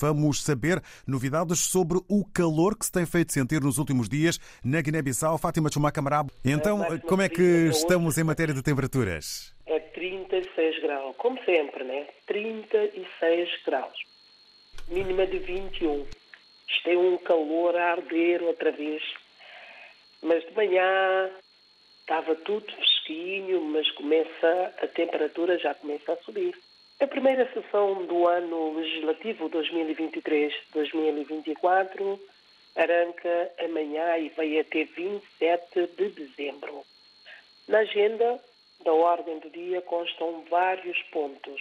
Vamos saber novidades sobre o calor que se tem feito sentir nos últimos dias na Guiné-Bissau. Fátima Chumá Camarabo, então, como é que estamos em matéria de temperaturas? É 36 graus, como sempre, né? 36 graus. Mínima de 21. Isto é um calor a arder outra vez. Mas de manhã estava tudo fresquinho, mas começa a temperatura já começa a subir. A primeira sessão do ano legislativo 2023-2024 arranca amanhã e vai até 27 de dezembro. Na agenda da ordem do dia constam vários pontos,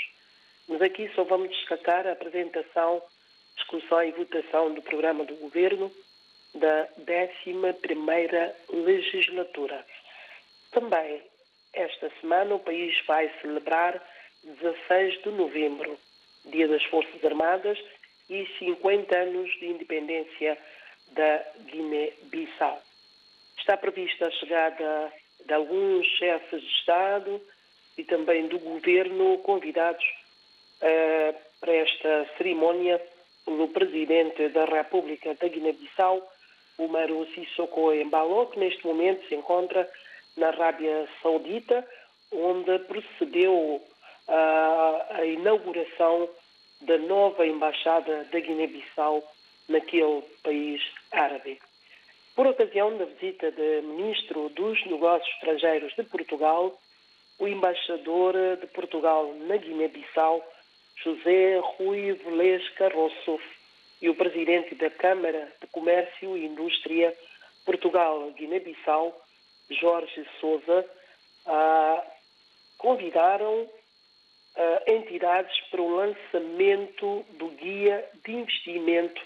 mas aqui só vamos destacar a apresentação, discussão e votação do programa do governo da 11ª legislatura. Também esta semana o país vai celebrar 16 de novembro, Dia das Forças Armadas e 50 anos de independência da Guiné-Bissau. Está prevista a chegada de alguns chefes de Estado e também do governo convidados uh, para esta cerimónia pelo Presidente da República da Guiné-Bissau, Umaru Sissoko Embalo, que neste momento se encontra na Arábia Saudita, onde procedeu a inauguração da nova embaixada da Guiné-Bissau naquele país árabe. Por ocasião da visita do ministro dos Negócios Estrangeiros de Portugal, o embaixador de Portugal na Guiné-Bissau, José Rui Velez Carroço, e o presidente da Câmara de Comércio e Indústria Portugal-Guiné-Bissau, Jorge Souza, convidaram entidades para o lançamento do Guia de Investimento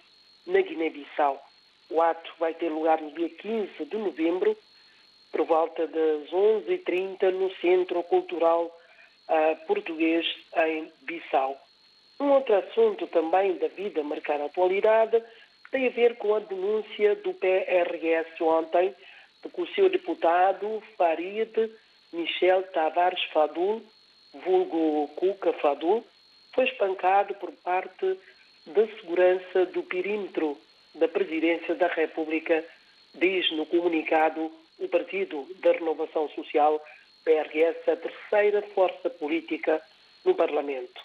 na Guiné-Bissau. O ato vai ter lugar no dia 15 de novembro, por volta das 11h30, no Centro Cultural uh, Português em Bissau. Um outro assunto também da vida marcar a atualidade tem a ver com a denúncia do PRS ontem de que o seu deputado Farid Michel Tavares Fadul vulgo Cuca Fadu, foi espancado por parte da segurança do perímetro da Presidência da República, diz no comunicado o Partido da Renovação Social, PRS, a terceira força política no Parlamento.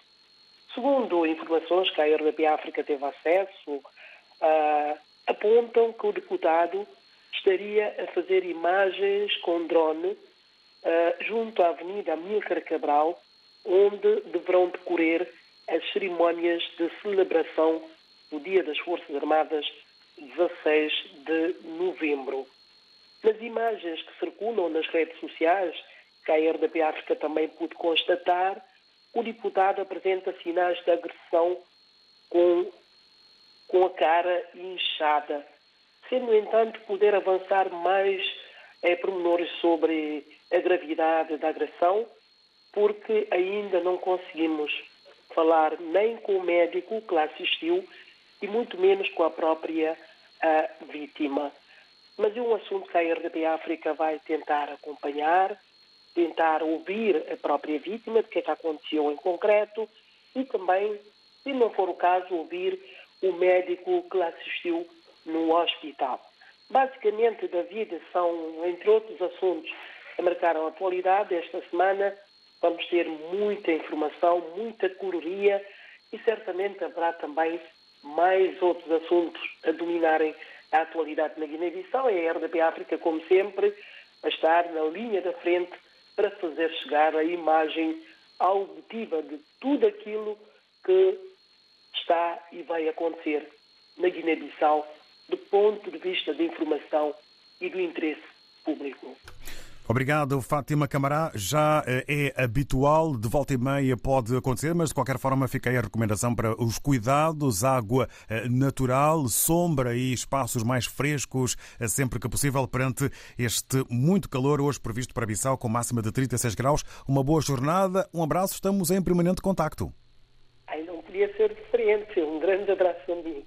Segundo informações que a RDP África teve acesso, uh, apontam que o deputado estaria a fazer imagens com drone uh, junto à Avenida Amílcar Cabral, onde deverão decorrer as cerimónias de celebração do Dia das Forças Armadas, 16 de novembro. Nas imagens que circulam nas redes sociais, que a RDP África também pôde constatar, o deputado apresenta sinais de agressão com, com a cara inchada. Sem, no entanto, poder avançar mais é, pormenores sobre a gravidade da agressão, porque ainda não conseguimos falar nem com o médico que lá assistiu e muito menos com a própria a vítima. Mas é um assunto que a RDP África vai tentar acompanhar, tentar ouvir a própria vítima, do que é que aconteceu em concreto, e também, se não for o caso, ouvir o médico que lá assistiu no hospital. Basicamente, David, são, entre outros assuntos que marcaram a atualidade esta semana, vamos ter muita informação, muita coloria e certamente haverá também mais outros assuntos a dominarem a atualidade na Guiné-Bissau. E a RDP África, como sempre, a estar na linha da frente para fazer chegar a imagem auditiva de tudo aquilo que está e vai acontecer na Guiné-Bissau do ponto de vista da informação e do interesse público. Obrigado, Fátima Camará. Já eh, é habitual, de volta e meia pode acontecer, mas de qualquer forma fica aí a recomendação para os cuidados, água eh, natural, sombra e espaços mais frescos eh, sempre que possível perante este muito calor hoje previsto para Bissau com máxima de 36 graus. Uma boa jornada, um abraço, estamos em permanente contacto. Ai, não podia ser diferente. Um grande abraço, amigo.